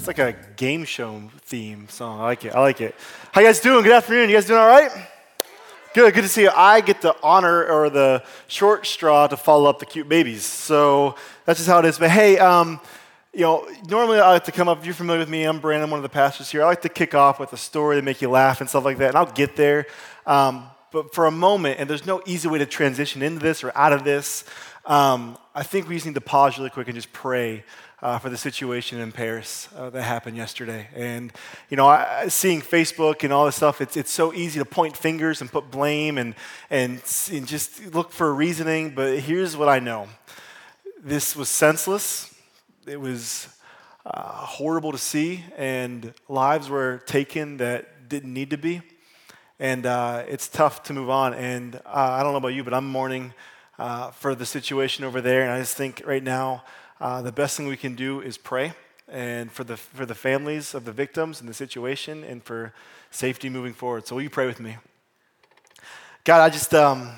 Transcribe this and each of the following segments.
It's like a game show theme song. I like it. I like it. How you guys doing? Good afternoon. You guys doing all right? Good. Good to see you. I get the honor or the short straw to follow up the cute babies. So that's just how it is. But hey, um, you know, normally I like to come up. If you're familiar with me, I'm Brandon, one of the pastors here. I like to kick off with a story to make you laugh and stuff like that, and I'll get there. Um, but for a moment, and there's no easy way to transition into this or out of this, um, I think we just need to pause really quick and just pray uh, for the situation in Paris uh, that happened yesterday. And, you know, I, seeing Facebook and all this stuff, it's, it's so easy to point fingers and put blame and, and, and just look for reasoning. But here's what I know this was senseless, it was uh, horrible to see, and lives were taken that didn't need to be. And uh, it's tough to move on. And uh, I don't know about you, but I'm mourning uh, for the situation over there. And I just think right now, uh, the best thing we can do is pray and for the, for the families of the victims and the situation and for safety moving forward. So, will you pray with me? God, I just, um,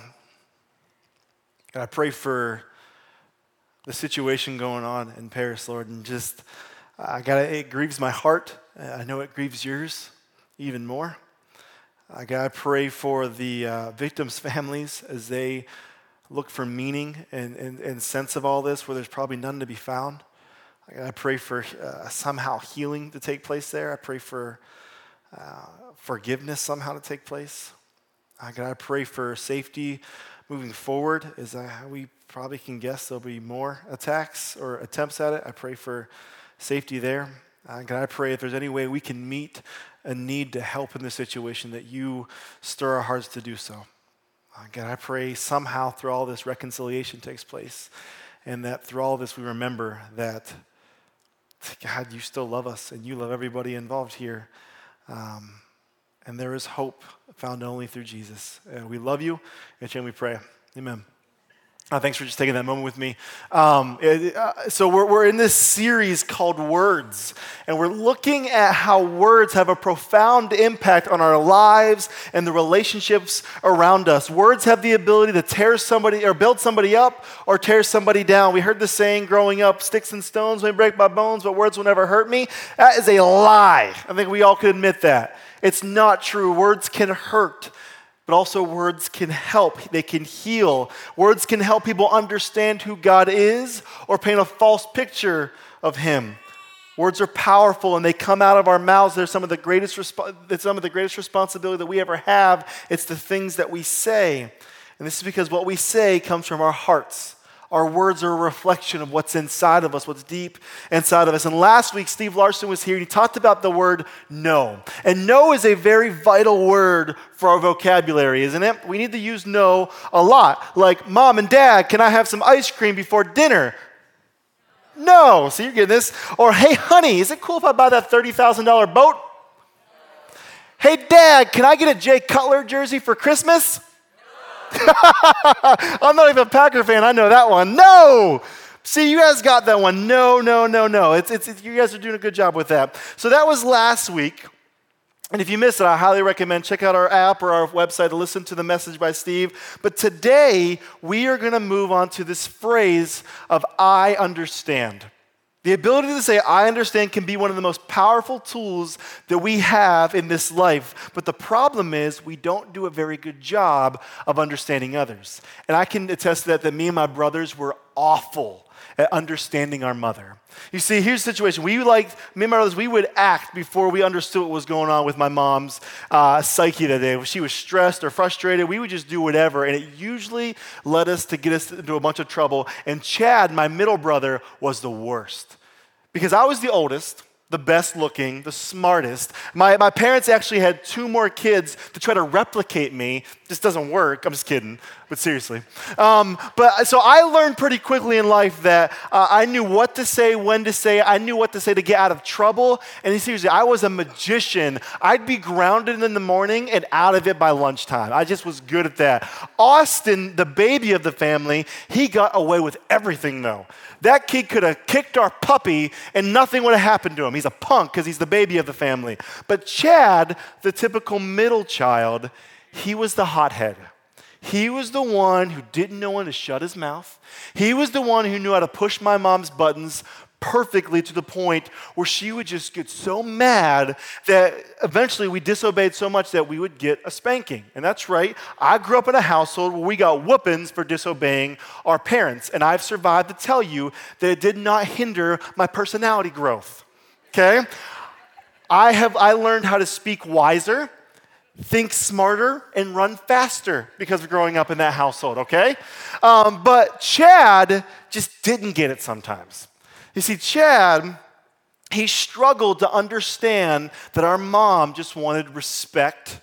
God, I pray for the situation going on in Paris, Lord, and just, uh, God, it grieves my heart. I know it grieves yours even more. Uh, God, I pray for the uh, victims' families as they look for meaning and, and, and sense of all this where there's probably none to be found. I pray for uh, somehow healing to take place there. I pray for uh, forgiveness somehow to take place. Uh, God, I pray for safety moving forward. As I, we probably can guess, there'll be more attacks or attempts at it. I pray for safety there. Uh, God, I pray if there's any way we can meet a need to help in this situation, that you stir our hearts to do so. Uh, God, I pray somehow through all this reconciliation takes place, and that through all this we remember that, God, you still love us and you love everybody involved here. Um, and there is hope found only through Jesus. Uh, we love you, and we pray. Amen. Uh, thanks for just taking that moment with me. Um, it, uh, so, we're, we're in this series called Words, and we're looking at how words have a profound impact on our lives and the relationships around us. Words have the ability to tear somebody or build somebody up or tear somebody down. We heard the saying growing up sticks and stones may break my bones, but words will never hurt me. That is a lie. I think we all could admit that. It's not true. Words can hurt but also words can help. They can heal. Words can help people understand who God is or paint a false picture of Him. Words are powerful and they come out of our mouths. They're some of the greatest, resp- some of the greatest responsibility that we ever have. It's the things that we say. And this is because what we say comes from our hearts. Our words are a reflection of what's inside of us, what's deep inside of us. And last week, Steve Larson was here and he talked about the word no. And no is a very vital word for our vocabulary, isn't it? We need to use no a lot. Like, mom and dad, can I have some ice cream before dinner? No. So you're getting this. Or, hey, honey, is it cool if I buy that $30,000 boat? Hey, dad, can I get a Jay Cutler jersey for Christmas? I'm not even a Packer fan. I know that one. No. See, you guys got that one. No, no, no, no. It's, it's, it's, you guys are doing a good job with that. So that was last week. And if you missed it, I highly recommend check out our app or our website to listen to the message by Steve. But today, we are going to move on to this phrase of I understand. The ability to say, I understand, can be one of the most powerful tools that we have in this life. But the problem is, we don't do a very good job of understanding others. And I can attest to that, that me and my brothers were awful at understanding our mother. You see, here's the situation. We like, me and my brothers, we would act before we understood what was going on with my mom's uh, psyche that day. If she was stressed or frustrated, we would just do whatever. And it usually led us to get us into a bunch of trouble. And Chad, my middle brother, was the worst. Because I was the oldest the best looking, the smartest. My, my parents actually had two more kids to try to replicate me. This doesn't work. I'm just kidding, but seriously. Um, but so I learned pretty quickly in life that uh, I knew what to say, when to say. I knew what to say to get out of trouble. And seriously, I was a magician. I'd be grounded in the morning and out of it by lunchtime. I just was good at that. Austin, the baby of the family, he got away with everything though. That kid could have kicked our puppy and nothing would have happened to him. He's a punk because he's the baby of the family. But Chad, the typical middle child, he was the hothead. He was the one who didn't know when to shut his mouth. He was the one who knew how to push my mom's buttons perfectly to the point where she would just get so mad that eventually we disobeyed so much that we would get a spanking. And that's right, I grew up in a household where we got whoopings for disobeying our parents. And I've survived to tell you that it did not hinder my personality growth. Okay? I have I learned how to speak wiser think smarter and run faster because of growing up in that household, okay? Um, but Chad just didn't get it sometimes. You see, Chad, he struggled to understand that our mom just wanted respect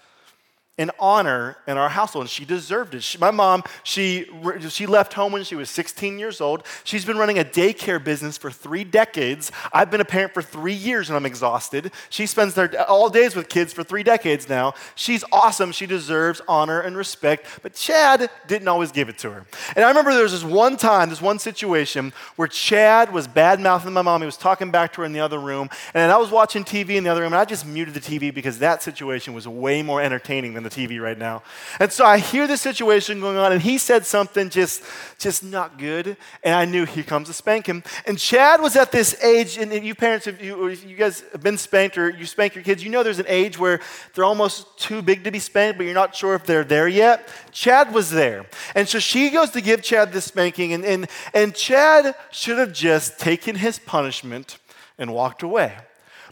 and honor in our household, and she deserved it. She, my mom, she, she left home when she was 16 years old. She's been running a daycare business for three decades. I've been a parent for three years and I'm exhausted. She spends their, all days with kids for three decades now. She's awesome. She deserves honor and respect, but Chad didn't always give it to her. And I remember there was this one time, this one situation where Chad was bad mouthing my mom. He was talking back to her in the other room, and I was watching TV in the other room, and I just muted the TV because that situation was way more entertaining than the the TV right now. And so I hear this situation going on, and he said something just, just not good. And I knew here comes a spanking. And Chad was at this age, and you parents, if you, you guys have been spanked or you spank your kids, you know there's an age where they're almost too big to be spanked, but you're not sure if they're there yet. Chad was there. And so she goes to give Chad this spanking, and, and, and Chad should have just taken his punishment and walked away.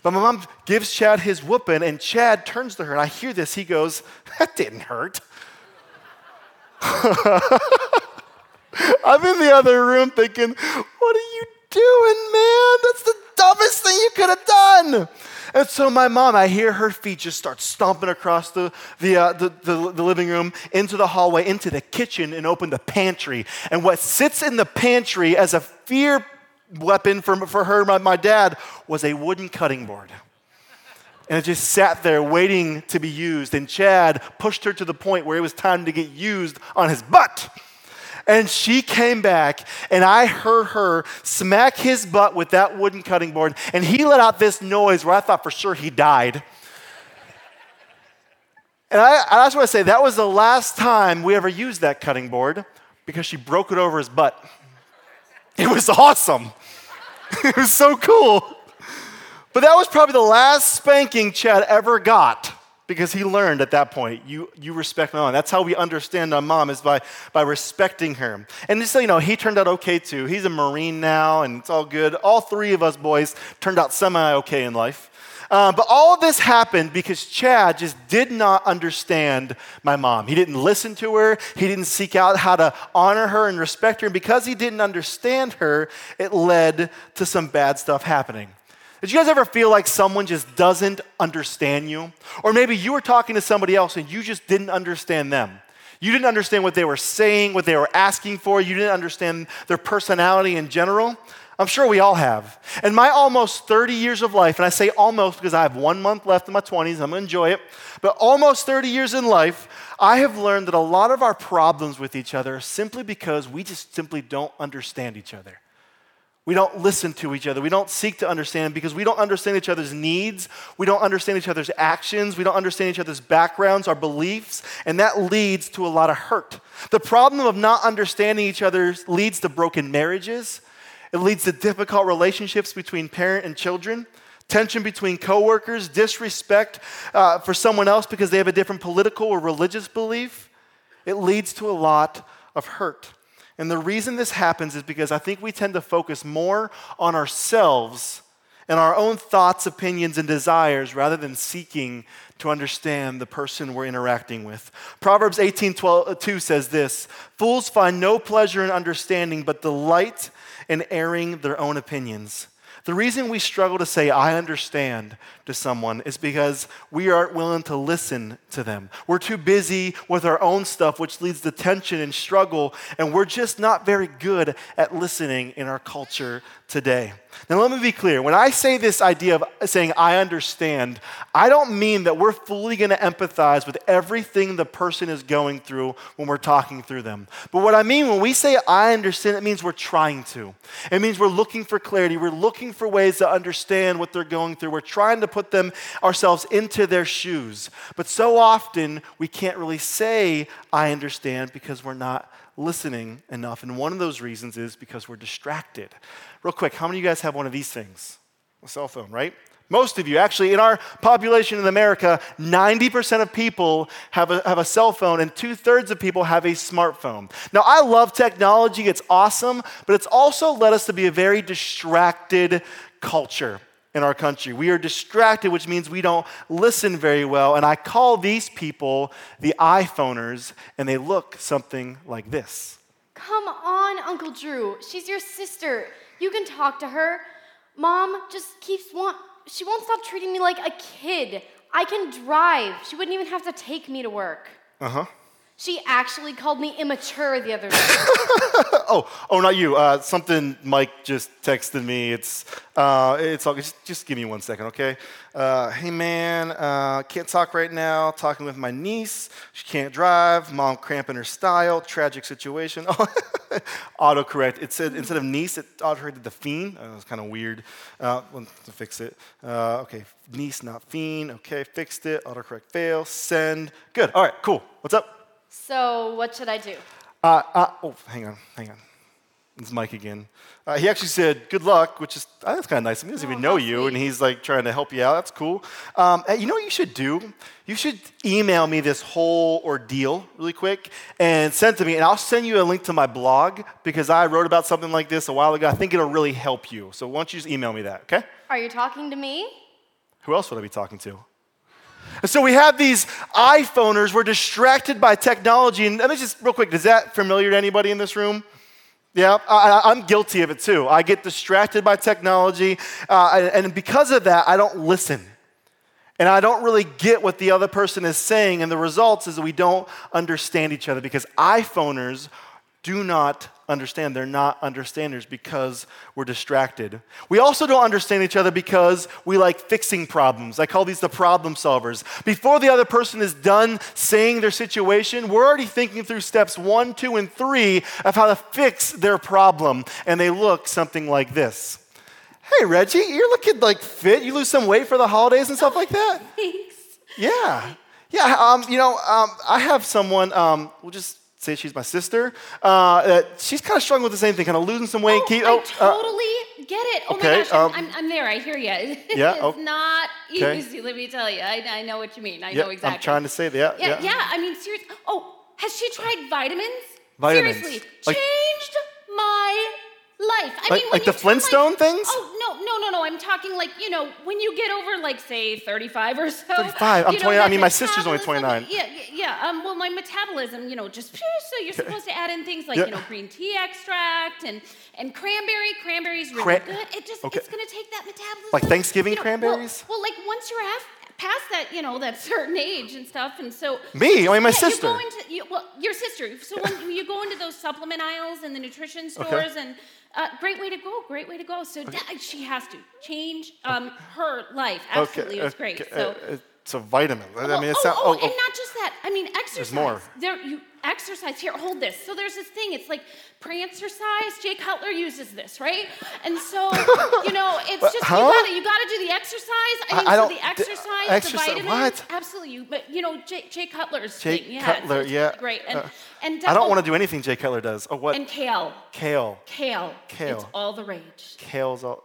But my mom gives Chad his whooping, and Chad turns to her, and I hear this. He goes, That didn't hurt. I'm in the other room thinking, What are you doing, man? That's the dumbest thing you could have done. And so my mom, I hear her feet just start stomping across the, the, uh, the, the, the, living room, into the hallway, into the kitchen, and open the pantry. And what sits in the pantry as a fear weapon for, for her, my, my dad, was a wooden cutting board. And it just sat there waiting to be used. And Chad pushed her to the point where it was time to get used on his butt. And she came back, and I heard her smack his butt with that wooden cutting board. And he let out this noise where I thought for sure he died. And I, I just want to say that was the last time we ever used that cutting board because she broke it over his butt. It was awesome. it was so cool. But that was probably the last spanking Chad ever got because he learned at that point, you, you respect my mom. That's how we understand our mom is by, by respecting her. And just so you know, he turned out okay too. He's a Marine now and it's all good. All three of us boys turned out semi okay in life. Um, but all of this happened because Chad just did not understand my mom. He didn't listen to her, he didn't seek out how to honor her and respect her. And because he didn't understand her, it led to some bad stuff happening. Did you guys ever feel like someone just doesn't understand you? Or maybe you were talking to somebody else and you just didn't understand them. You didn't understand what they were saying, what they were asking for. You didn't understand their personality in general. I'm sure we all have. In my almost 30 years of life, and I say almost because I have one month left in my 20s, I'm gonna enjoy it, but almost 30 years in life, I have learned that a lot of our problems with each other are simply because we just simply don't understand each other. We don't listen to each other. We don't seek to understand because we don't understand each other's needs. We don't understand each other's actions. We don't understand each other's backgrounds, our beliefs, and that leads to a lot of hurt. The problem of not understanding each other leads to broken marriages. It leads to difficult relationships between parent and children, tension between coworkers, disrespect uh, for someone else because they have a different political or religious belief. It leads to a lot of hurt. And the reason this happens is because I think we tend to focus more on ourselves and our own thoughts, opinions, and desires rather than seeking to understand the person we're interacting with. Proverbs 18 12, 2 says this Fools find no pleasure in understanding, but delight in airing their own opinions. The reason we struggle to say, I understand to someone is because we aren't willing to listen to them. We're too busy with our own stuff, which leads to tension and struggle, and we're just not very good at listening in our culture today. Now, let me be clear. When I say this idea of saying, I understand, I don't mean that we're fully going to empathize with everything the person is going through when we're talking through them. But what I mean when we say, I understand, it means we're trying to. It means we're looking for clarity. We're looking for ways to understand what they're going through. We're trying to put them ourselves into their shoes. But so often, we can't really say, I understand, because we're not listening enough. And one of those reasons is because we're distracted. Real quick, how many of you guys have one of these things? A cell phone, right? Most of you, actually, in our population in America, 90% of people have a, have a cell phone and two thirds of people have a smartphone. Now, I love technology, it's awesome, but it's also led us to be a very distracted culture in our country. We are distracted, which means we don't listen very well. And I call these people the iPhoners, and they look something like this. Come on, Uncle Drew. She's your sister. You can talk to her. Mom just keeps want she won't stop treating me like a kid. I can drive. She wouldn't even have to take me to work. Uh-huh. She actually called me immature the other day. oh, oh, not you. Uh, something Mike just texted me. It's, uh, it's all. Just, just give me one second, okay? Uh, hey man, uh, can't talk right now. Talking with my niece. She can't drive. Mom cramping her style. Tragic situation. Oh, autocorrect. It said instead of niece, it autocorrected the fiend. It was kind of weird. Uh, to fix it. Uh, okay, niece, not fiend. Okay, fixed it. Autocorrect fail. Send. Good. All right, cool. What's up? So, what should I do? Uh, uh, oh, hang on, hang on. It's Mike again. Uh, he actually said, "Good luck," which is uh, that's kind of nice. He doesn't oh, even know you, sweet. and he's like trying to help you out. That's cool. Um, you know what you should do? You should email me this whole ordeal really quick and send to me, and I'll send you a link to my blog because I wrote about something like this a while ago. I think it'll really help you. So why don't you just email me that? Okay? Are you talking to me? Who else would I be talking to? And so we have these iPhoners, we're distracted by technology. And let me just, real quick, is that familiar to anybody in this room? Yeah, I, am guilty of it too. I get distracted by technology, uh, and because of that, I don't listen. And I don't really get what the other person is saying, and the results is that we don't understand each other because iPhoners do not understand. They're not understanders because we're distracted. We also don't understand each other because we like fixing problems. I call these the problem solvers. Before the other person is done saying their situation, we're already thinking through steps one, two, and three of how to fix their problem. And they look something like this. Hey, Reggie, you're looking like fit. You lose some weight for the holidays and stuff like that? Thanks. Yeah. Yeah, um, you know, um, I have someone, um, we'll just say she's my sister. Uh, she's kind of struggling with the same thing, kind of losing some weight. Oh, keep, I oh, totally get it. Oh okay, my gosh, I'm, um, I'm, I'm, there. I hear you. Yeah, it's okay. not easy. Let me tell you. I, I know what you mean. I yeah, know exactly. I'm trying to say that. Yeah, Yeah, yeah. I mean, seriously. Oh, has she tried vitamins? Vitamins. Seriously, Like- changed my life. I Like- mean, when like the you turn, Flintstone things? Oh no, no, no, no. I'm talking like you know when you get over like say 35 or so. 35? I'm you know, 29. I mean, my sister's only 29. Yeah, yeah, yeah. Um, well, my metabolism, you know, just so you're supposed to add in things like Yeah. you know green tea extract and and cranberry. Cranberry's really Cran- good. It just Okay. it's gonna take that metabolism. Like Thanksgiving you know, cranberries? Well, like once you're af- past that, you know, that certain age and stuff, and so Me? I mean, my yeah, sister. You go into, you, well, your sister. So when you go into those supplement aisles and the nutrition stores, and uh, great way to go, great way to go. So that, she has to change um, her life. Absolutely, it was great. okay, So. uh, it's a vitamin. I mean, it's oh, not, oh, oh, and not just that. I mean, exercise. There's more. There, you exercise. Here, hold this. So there's this thing. It's like pre-exercise. Jay Cutler uses this, right? And so, you know, it's just huh? you gotta you gotta do the exercise. I mean, I so don't- the d- exercise, exercise- the vitamins. what? Absolutely. You, but you know, Jay, Jay Cutler's Jay thing. Yeah, Cutler, yeah, Great. And uh, and I don't oh, want to do anything Jay Cutler does. Oh, what? And kale, Kale. kale, Kale. It's all the rage. Kale's all,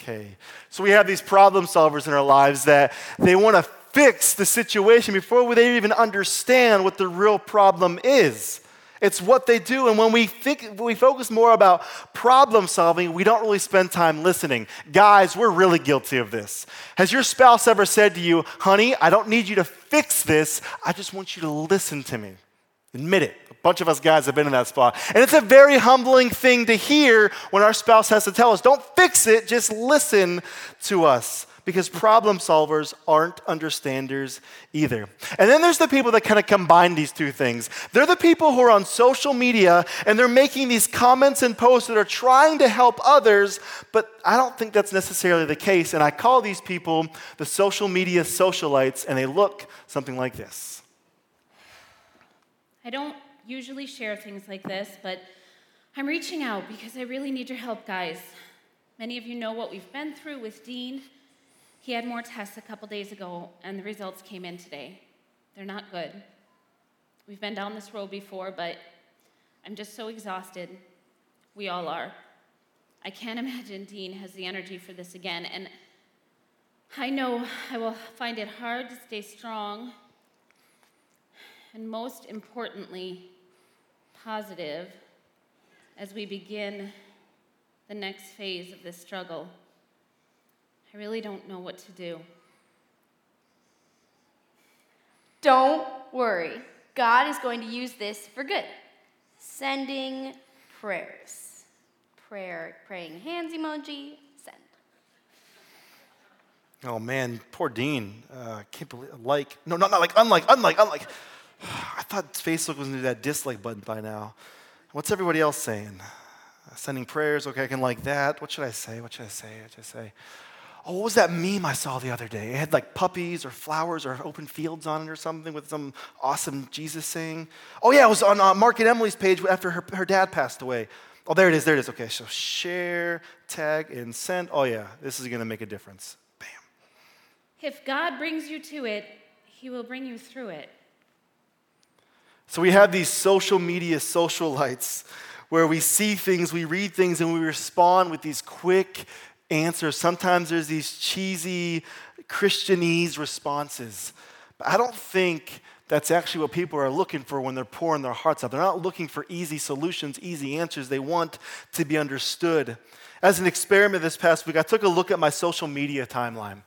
okay. So we have these problem solvers in our lives that they want to fix the situation before they even understand what the real problem is. It's what they do. And when we think we focus more about problem solving, we don't really spend time listening. Guys, we're really guilty of this. Has your spouse ever said to you, honey, I don't need you to fix this, I just want you to listen to me? Admit it. A bunch of us guys have been in that spot. And it's a very humbling thing to hear when our spouse has to tell us, don't fix it, just listen to us. Because problem solvers aren't understanders either. And then there's the people that kind of combine these two things. They're the people who are on social media and they're making these comments and posts that are trying to help others, but I don't think that's necessarily the case. And I call these people the social media socialites, and they look something like this. I don't usually share things like this, but I'm reaching out because I really need your help, guys. Many of you know what we've been through with Dean. He had more tests a couple days ago, and the results came in today. They're not good. We've been down this road before, but I'm just so exhausted. We all are. I can't imagine Dean has the energy for this again, and I know I will find it hard to stay strong, and most importantly, positive as we begin the next phase of this struggle. I really don't know what to do. Don't worry. God is going to use this for good. Sending prayers. Prayer, praying hands emoji, send. Oh man, poor Dean. Uh, can't believe like no, not, not like unlike unlike unlike. I thought Facebook was gonna do that dislike button by now. What's everybody else saying? Uh, sending prayers. Okay, I can like that. What should I say? What should I say? What should I say? Oh, what was that meme I saw the other day? It had like puppies or flowers or open fields on it or something with some awesome Jesus saying. Oh yeah, it was on uh, Mark and Emily's page after her, her dad passed away. Oh, there it is. There it is. Okay, so share, tag, and send. Oh yeah, this is gonna make a difference. Bam. If God brings you to it, He will bring you through it. So we have these social media socialites where we see things, we read things, and we respond with these quick answers. Sometimes there's these cheesy Christianese responses. But I don't think that's actually what people are looking for when they're pouring their hearts out. They're not looking for easy solutions, easy answers. They want to be understood. As an experiment this past week, I took a look at my social media timeline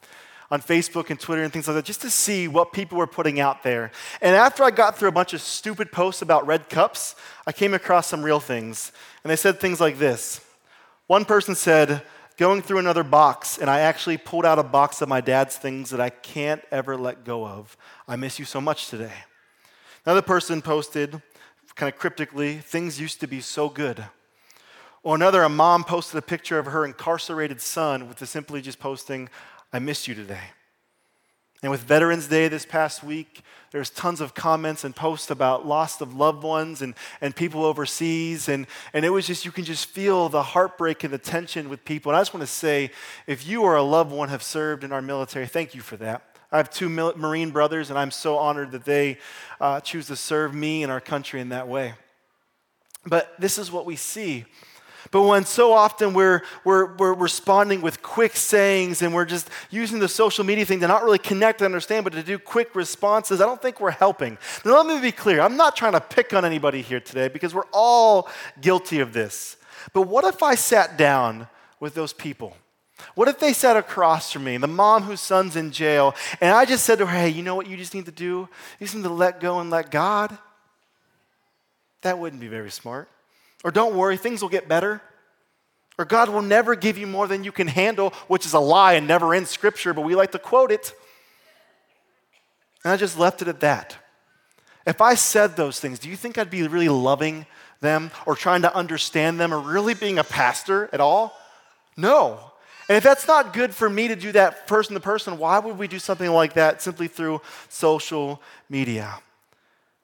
on Facebook and Twitter and things like that just to see what people were putting out there. And after I got through a bunch of stupid posts about red cups, I came across some real things. And they said things like this One person said, going through another box, and I actually pulled out a box of my dad's things that I can't ever let go of. I miss you so much today. Another person posted, kind of cryptically, things used to be so good. Or another, a mom posted a picture of her incarcerated son with the simply just posting, I miss you today. And with Veterans Day this past week, there's tons of comments and posts about loss of loved ones and, and people overseas. And, and it was just, you can just feel the heartbreak and the tension with people. And I just want to say, if you or a loved one have served in our military, thank you for that. I have two Marine brothers, and I'm so honored that they uh, choose to serve me and our country in that way. But this is what we see but when so often we're, we're, we're responding with quick sayings and we're just using the social media thing to not really connect and understand, but to do quick responses, I don't think we're helping. Now, let me be clear I'm not trying to pick on anybody here today because we're all guilty of this. But what if I sat down with those people? What if they sat across from me, the mom whose son's in jail, and I just said to her, hey, you know what you just need to do? You just need to let go and let God? That wouldn't be very smart. Or don't worry, things will get better. Or God will never give you more than you can handle, which is a lie and never in Scripture, but we like to quote it. And I just left it at that. If I said those things, do you think I'd be really loving them or trying to understand them or really being a pastor at all? No. And if that's not good for me to do that person to person, why would we do something like that simply through social media?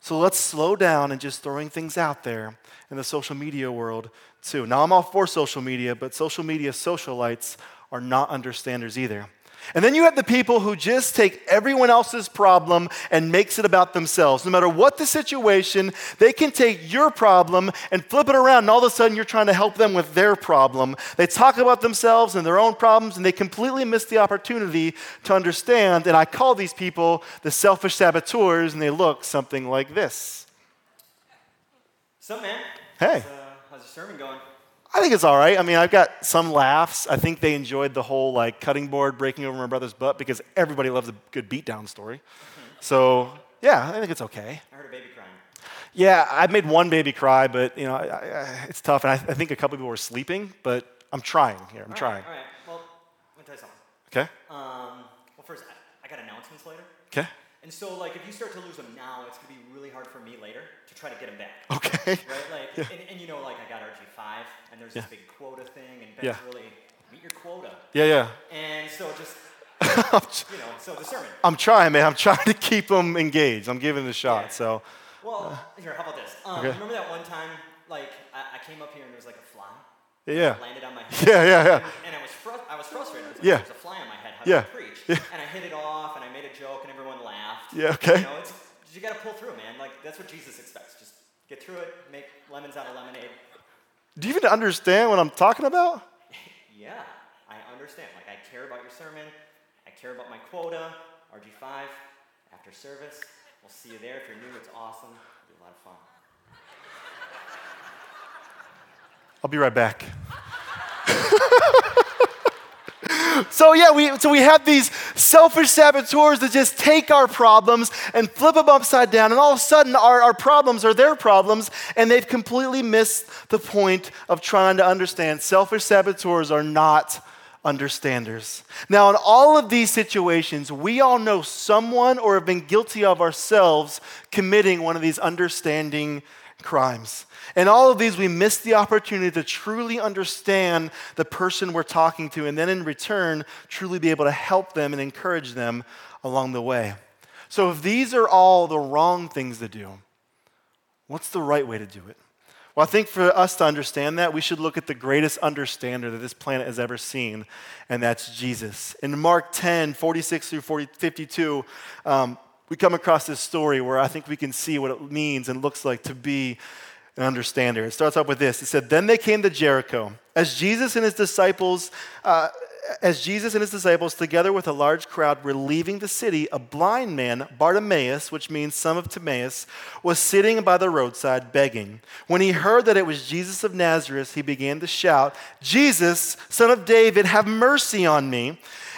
So let's slow down and just throwing things out there in the social media world too. Now, I'm all for social media, but social media socialites are not understanders either. And then you have the people who just take everyone else's problem and makes it about themselves. No matter what the situation, they can take your problem and flip it around and all of a sudden you're trying to help them with their problem. They talk about themselves and their own problems and they completely miss the opportunity to understand. And I call these people the selfish saboteurs and they look something like this. What's up, man? Hey. How's, uh, how's the sermon going? I think it's all right. I mean, I've got some laughs. I think they enjoyed the whole like cutting board breaking over my brother's butt because everybody loves a good beatdown story. So yeah, I think it's okay. I heard a baby crying. Yeah, I made one baby cry, but you know, I, I, it's tough, and I, I, think a couple people were sleeping. But I'm trying here. I'm all trying. Right, all right. Well, let me tell you something. Okay. Um, well, first, I got announcements later. Okay. And so, like, if you start to lose them now, it's gonna be really hard for me later to try to get them back. Okay. Right? Like, yeah. and, and, you know, like, I got RG5, and there's yeah. this big quota thing, and Ben's yeah. really meet your quota. Yeah, yeah. And so, just you know, so the sermon. I'm trying, man. I'm trying to keep them engaged. I'm giving it a shot. Yeah. So. Well, here, how about this? Um, okay. Remember that one time, like, I, I, came up here and there was like a fly. Yeah. Landed on my head. Yeah, yeah, yeah. And, and I was fru- I was frustrated. I was like, yeah. There's a fly on my head. How yeah. do I preach? Yeah. And I hit it off, and I made a joke, and everyone laughed. Yeah. Okay. You know, it's just you got to pull through, man. Like that's what Jesus expects. Just get through it, make lemons out of lemonade. Do you even understand what I'm talking about? Yeah, I understand. Like, I care about your sermon, I care about my quota, RG5, after service. We'll see you there. If you're new, it's awesome. It'll be a lot of fun. I'll be right back. so yeah, we so we have these selfish saboteurs that just take our problems and flip them upside down, and all of a sudden our, our problems are their problems, and they've completely missed the point of trying to understand. Selfish saboteurs are not understanders. Now, in all of these situations, we all know someone or have been guilty of ourselves committing one of these understanding crimes. In all of these, we miss the opportunity to truly understand the person we're talking to, and then in return, truly be able to help them and encourage them along the way. So, if these are all the wrong things to do, what's the right way to do it? Well, I think for us to understand that, we should look at the greatest understander that this planet has ever seen, and that's Jesus. In Mark 10, 46 through 40, 52, um, we come across this story where I think we can see what it means and looks like to be an understander. It starts off with this. It said, Then they came to Jericho. As Jesus and his disciples, uh, as Jesus and his disciples, together with a large crowd, were leaving the city, a blind man, Bartimaeus, which means son of Timaeus, was sitting by the roadside begging. When he heard that it was Jesus of Nazareth, he began to shout, Jesus, son of David, have mercy on me.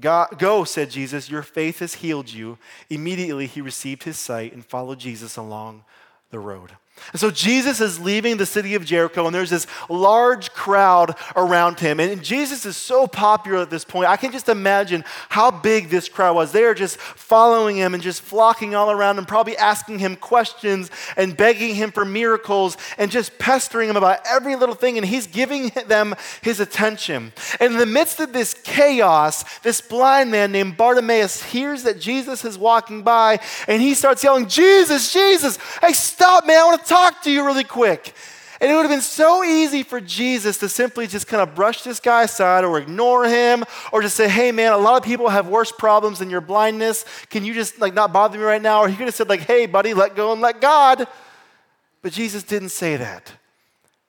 Go, said Jesus, your faith has healed you. Immediately he received his sight and followed Jesus along the road. And so Jesus is leaving the city of Jericho, and there's this large crowd around him. And Jesus is so popular at this point. I can just imagine how big this crowd was. They are just following him and just flocking all around him, probably asking him questions and begging him for miracles and just pestering him about every little thing. And he's giving them his attention. And in the midst of this chaos, this blind man named Bartimaeus hears that Jesus is walking by, and he starts yelling, Jesus, Jesus, hey, stop, man. I want to talk to you really quick. And it would have been so easy for Jesus to simply just kind of brush this guy aside or ignore him or just say, hey man, a lot of people have worse problems than your blindness. Can you just like not bother me right now? Or he could have said, like, hey buddy, let go and let God. But Jesus didn't say that.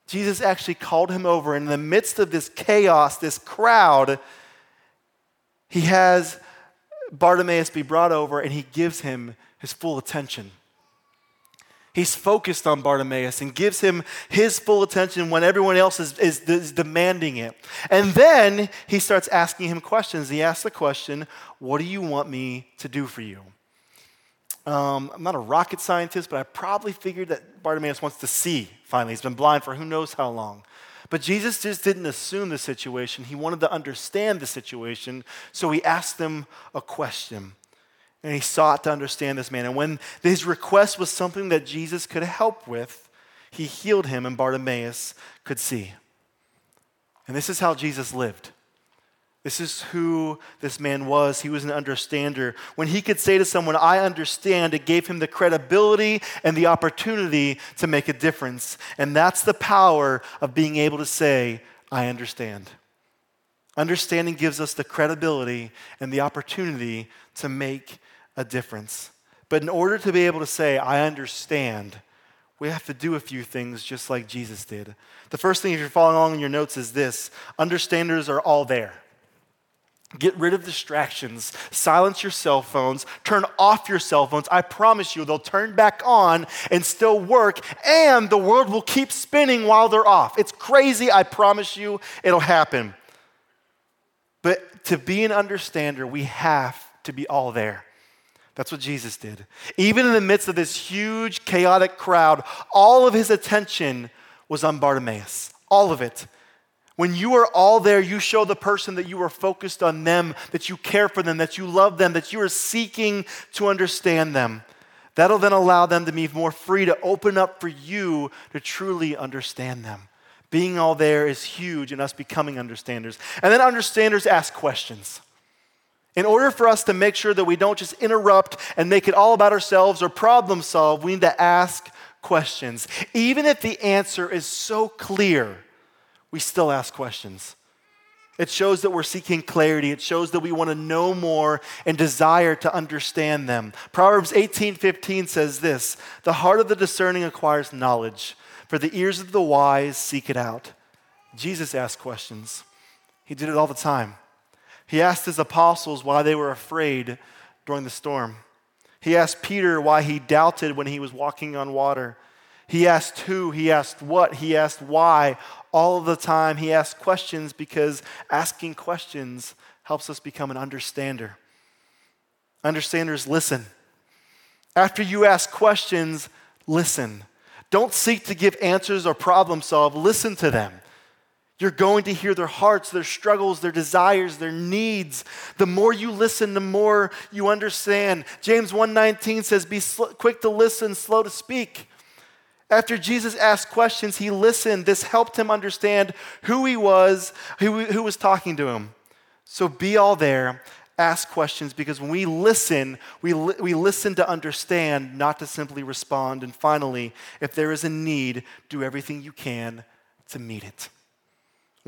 Jesus actually called him over in the midst of this chaos, this crowd. He has Bartimaeus be brought over and he gives him his full attention. He's focused on Bartimaeus and gives him his full attention when everyone else is, is, is, demanding it. And then he starts asking him questions. He asks the question, What do you want me to do for you? Um, I'm not a rocket scientist, but I probably figured that Bartimaeus wants to see finally. He's been blind for who knows how long. But Jesus just didn't assume the situation. He wanted to understand the situation, so he asked them a question. And he sought to understand this man. And when his request was something that Jesus could help with, he healed him, and Bartimaeus could see. And this is how Jesus lived. This is who this man was. He was an understander. When he could say to someone, I understand, it gave him the credibility and the opportunity to make a difference. And that's the power of being able to say, I understand. Understanding gives us the credibility and the opportunity to make a difference. But in order to be able to say, I understand, we have to do a few things just like Jesus did. The first thing, if you're following along in your notes, is this understanders are all there. Get rid of distractions, silence your cell phones, turn off your cell phones. I promise you, they'll turn back on and still work, and the world will keep spinning while they're off. It's crazy, I promise you, it'll happen. But to be an understander, we have to be all there. That's what Jesus did. Even in the midst of this huge, chaotic crowd, all of his attention was on Bartimaeus. All of it. When you are all there, you show the person that you are focused on them, that you care for them, that you love them, that you are seeking to understand them. That'll then allow them to be more free to open up for you to truly understand them. Being all there is huge in us becoming understanders. And then understanders ask questions. In order for us to make sure that we don't just interrupt and make it all about ourselves or problem solve, we need to ask questions. Even if the answer is so clear, we still ask questions. It shows that we're seeking clarity. It shows that we want to know more and desire to understand them. Proverbs 18:15 says this, "The heart of the discerning acquires knowledge, for the ears of the wise seek it out." Jesus asked questions. He did it all the time. He asked his apostles why they were afraid during the storm. He asked Peter why he doubted when he was walking on water. He asked who, he asked what, he asked why all the time. He asked questions because asking questions helps us become an understander. Understanders listen. After you ask questions, listen. Don't seek to give answers or problem solve, listen to them. You're going to hear their hearts, their struggles, their desires, their needs. The more you listen, the more you understand. James 1:19 says be sl- quick to listen, slow to speak. After Jesus asked questions, he listened. This helped him understand who he was, who, who was talking to him. So be all there, ask questions, because when we listen, we, li- we listen to understand, not to simply respond. And finally, if there is a need, do everything you can to meet it.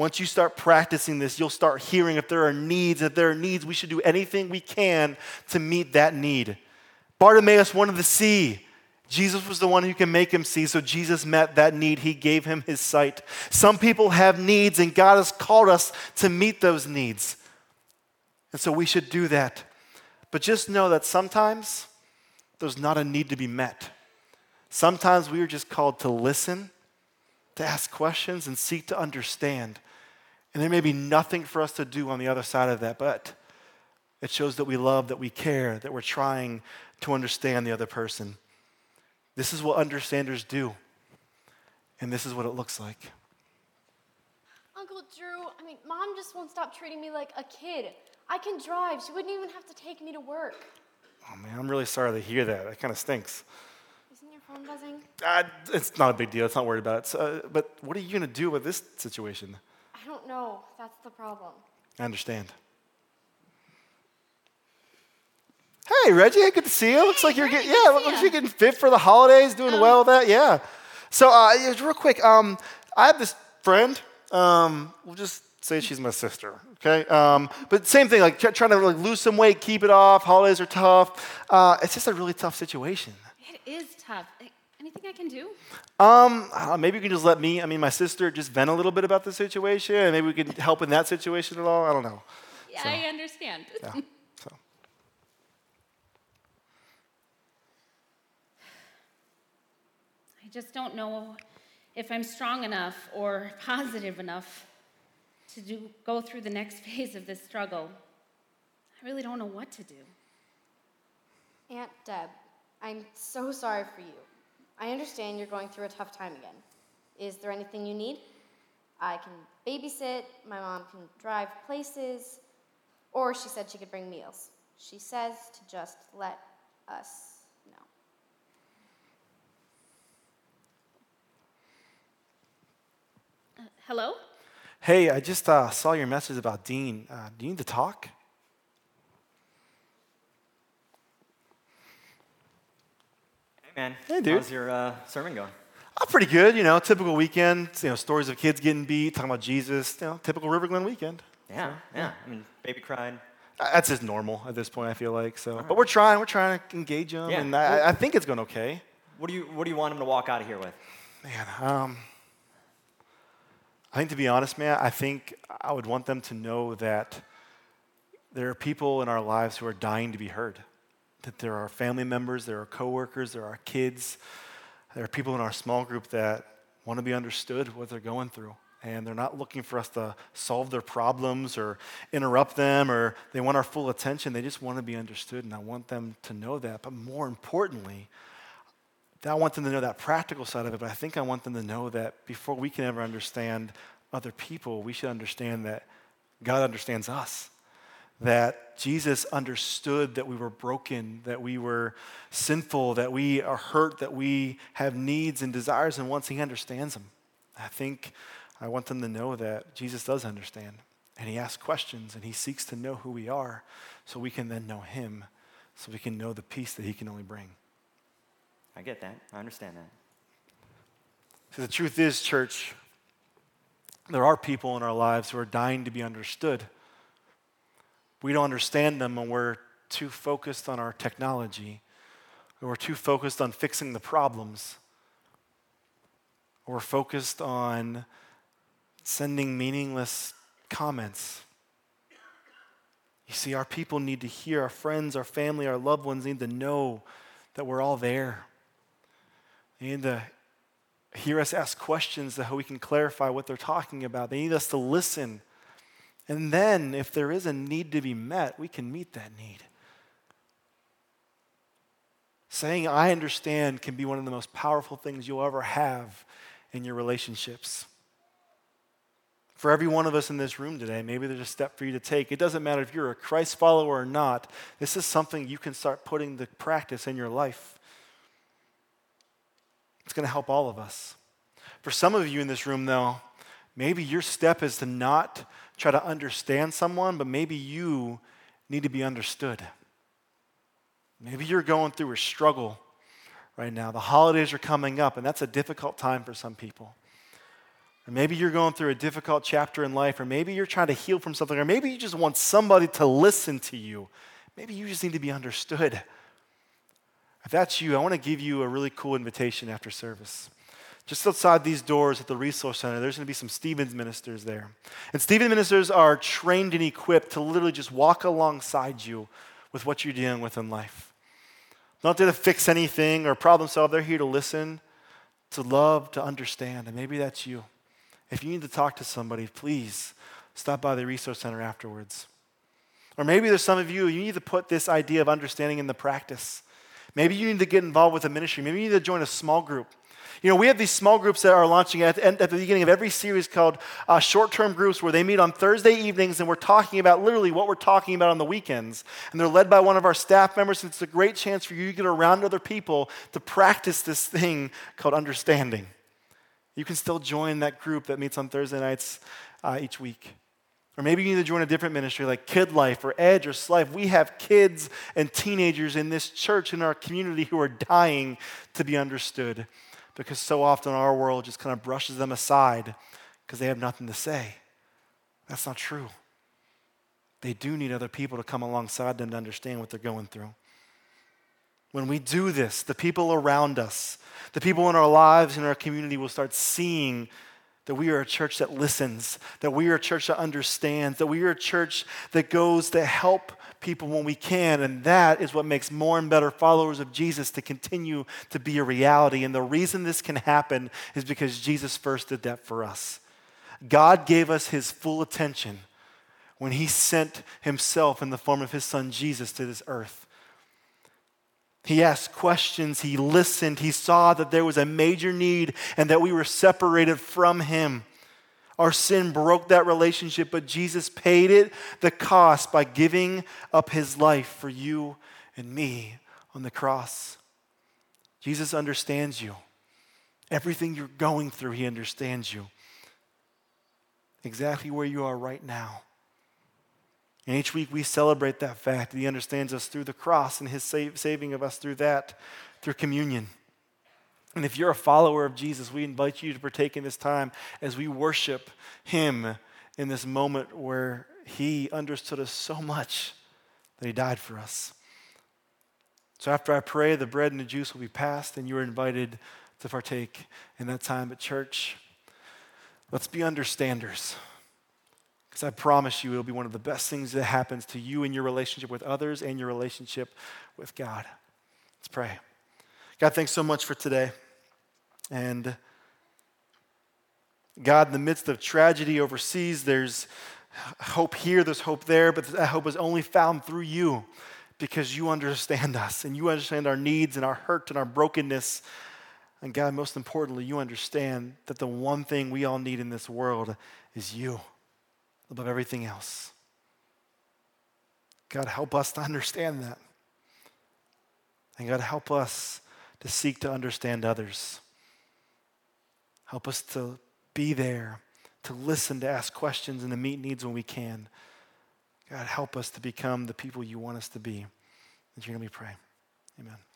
Once you start practicing this, you'll start hearing if there are needs. If there are needs, we should do anything we can to meet that need. Bartimaeus wanted to see. Jesus was the one who can make him see, so Jesus met that need. He gave him his sight. Some people have needs, and God has called us to meet those needs. And so we should do that. But just know that sometimes there's not a need to be met. Sometimes we are just called to listen, to ask questions, and seek to understand. And there may be nothing for us to do on the other side of that, but it shows that we love, that we care, that we're trying to understand the other person. This is what understanders do. And this is what it looks like. Uncle Drew, I mean, mom just won't stop treating me like a kid. I can drive. She wouldn't even have to take me to work. Oh man, I'm really sorry to hear that. That kind of stinks. Isn't your phone buzzing? Uh, it's not a big deal. It's not worried about it. So, uh, but what are you going to do with this situation? I don't know. That's the problem. I understand. Hey, Reggie, good to see you. Looks like you're getting yeah, looks like you're getting fit for the holidays, doing Oh. well with that. Yeah. So, uh, real quick, um, I have this friend. Um, we'll just say she's my sister. Okay. Um, but same thing, like try- trying to like lose some weight, keep it off. Holidays are tough. Uh, it's just a really tough situation. It is tough. Anything I can do? Um, I don't know, maybe you can just let me, I mean, my sister, just vent a little bit about the situation, and maybe we can help in that situation at all. I don't know. Yeah, So- I understand. Yeah. So. I just don't know if I'm strong enough or positive enough to do, go through the next phase of this struggle. I really don't know what to do. Aunt Deb, I'm so sorry for you. I understand you're going through a tough time again. Is there anything you need? I can babysit, my mom can drive places, or she said she could bring meals. She says to just let us know. Uh, hello? Hey, I just uh, saw your message about Dean. Uh, do you need to talk? Man. Hey, dude. How's your uh, sermon going? Oh, pretty good. You know, typical weekend. You know, stories of kids getting beat, talking about Jesus. You know, typical River Glen weekend. Yeah, yeah. I mean, baby cried. Uh, That's just normal at this point. I feel like so. But we're trying. We're trying to engage them, Yeah. and I, I think it's going okay. What do you What do you want them to walk out of here with? Man, um, I think to be honest, man, I think I would want them to know that there are people in our lives who are dying to be heard. That there are family members, there are coworkers, there are kids, there are people in our small group that want to be understood what they're going through. And they're not looking for us to solve their problems or interrupt them or they want our full attention. They just want to be understood. And I want them to know that. But more importantly, I want them to know that practical side of it, but I think I want them to know that before we can ever understand other people, we should understand that God understands us. That Jesus understood that we were broken, that we were sinful, that we are hurt, that we have needs and desires, and once He understands them, I think I want them to know that Jesus does understand. And he asks questions and he seeks to know who we are so we can then know him, so we can know the peace that he can only bring. I get that. I understand that. So the truth is, church, there are people in our lives who are dying to be understood. We don't understand them when we're too focused on our technology, or we're too focused on fixing the problems, or we're focused on sending meaningless comments. You see, our people need to hear, our friends, our family, our loved ones need to know that we're all there. They need to hear us ask questions so we can clarify what they're talking about. They need us to listen. And then, if there is a need to be met, we can meet that need. Saying, I understand, can be one of the most powerful things you'll ever have in your relationships. For every one of us in this room today, maybe there's a step for you to take. It doesn't matter if you're a Christ follower or not, this is something you can start putting to practice in your life. It's going to help all of us. For some of you in this room, though, maybe your step is to not try to understand someone, but maybe you need to be understood. Maybe you're going through a struggle right now. The holidays are coming up, and that's a difficult time for some people. Or maybe you're going through a difficult chapter in life, or maybe you're trying to heal from something, or maybe you just want somebody to listen to you. Maybe you just need to be understood. If that's you, I want to give you a really cool invitation after service. Just outside these doors at the Resource Center, there's going to be some Stephen's ministers there. And Stephen's ministers are trained and equipped to literally just walk alongside you with what you're dealing with in life. Not there to fix anything or problem solve, they're here to listen, to love, to understand. And maybe that's you. If you need to talk to somebody, please stop by the Resource Center afterwards. Or maybe there's some of you, you need to put this idea of understanding into practice. Maybe you need to get involved with a ministry. Maybe you need to join a small group. You know, we have these small groups that are launching at, at the beginning of every series called uh, Short Term Groups, where they meet on Thursday evenings and we're talking about literally what we're talking about on the weekends. And they're led by one of our staff members. And it's a great chance for you to get around other people to practice this thing called understanding. You can still join that group that meets on Thursday nights uh, each week. Or maybe you need to join a different ministry like Kid Life or Edge or Slife. We have kids and teenagers in this church, in our community, who are dying to be understood because so often our world just kind of brushes them aside because they have nothing to say. That's not true. They do need other people to come alongside them to understand what they're going through. When we do this, the people around us, the people in our lives, in our community will start seeing that we are a church that listens, that we are a church that understands, that we are a church that goes to help people when we can. And that is what makes more and better followers of Jesus to continue to be a reality. And the reason this can happen is because Jesus first did that for us. God gave us his full attention when he sent himself in the form of his son Jesus to this earth. He asked questions, he listened, he saw that there was a major need and that we were separated from him. Our sin broke that relationship, but Jesus paid it the cost by giving up his life for you and me on the cross. Jesus understands you. Everything you're going through, he understands you. Exactly where you are right now. And each week we celebrate that fact. That He understands us through the cross and his save, saving of us through that, through communion. And if you're a follower of Jesus, we invite you to partake in this time as we worship him in this moment where he understood us so much that he died for us. So after I pray, the bread and the juice will be passed, and you're invited to partake in that time at church. Let's be understanders. Because I promise you, it'll be one of the best things that happens to you in your relationship with others and your relationship with God. Let's pray. God, thanks so much for today. And God, in the midst of tragedy overseas, there's hope here, there's hope there, but that hope is only found through you because you understand us and you understand our needs and our hurt and our brokenness. And God, most importantly, you understand that the one thing we all need in this world is you above everything else. God, help us to understand that. And God, help us to seek to understand others. Help us to be there to listen, to ask questions, and to meet needs when we can. God, help us to become the people you want us to be. In your name we pray. Amen.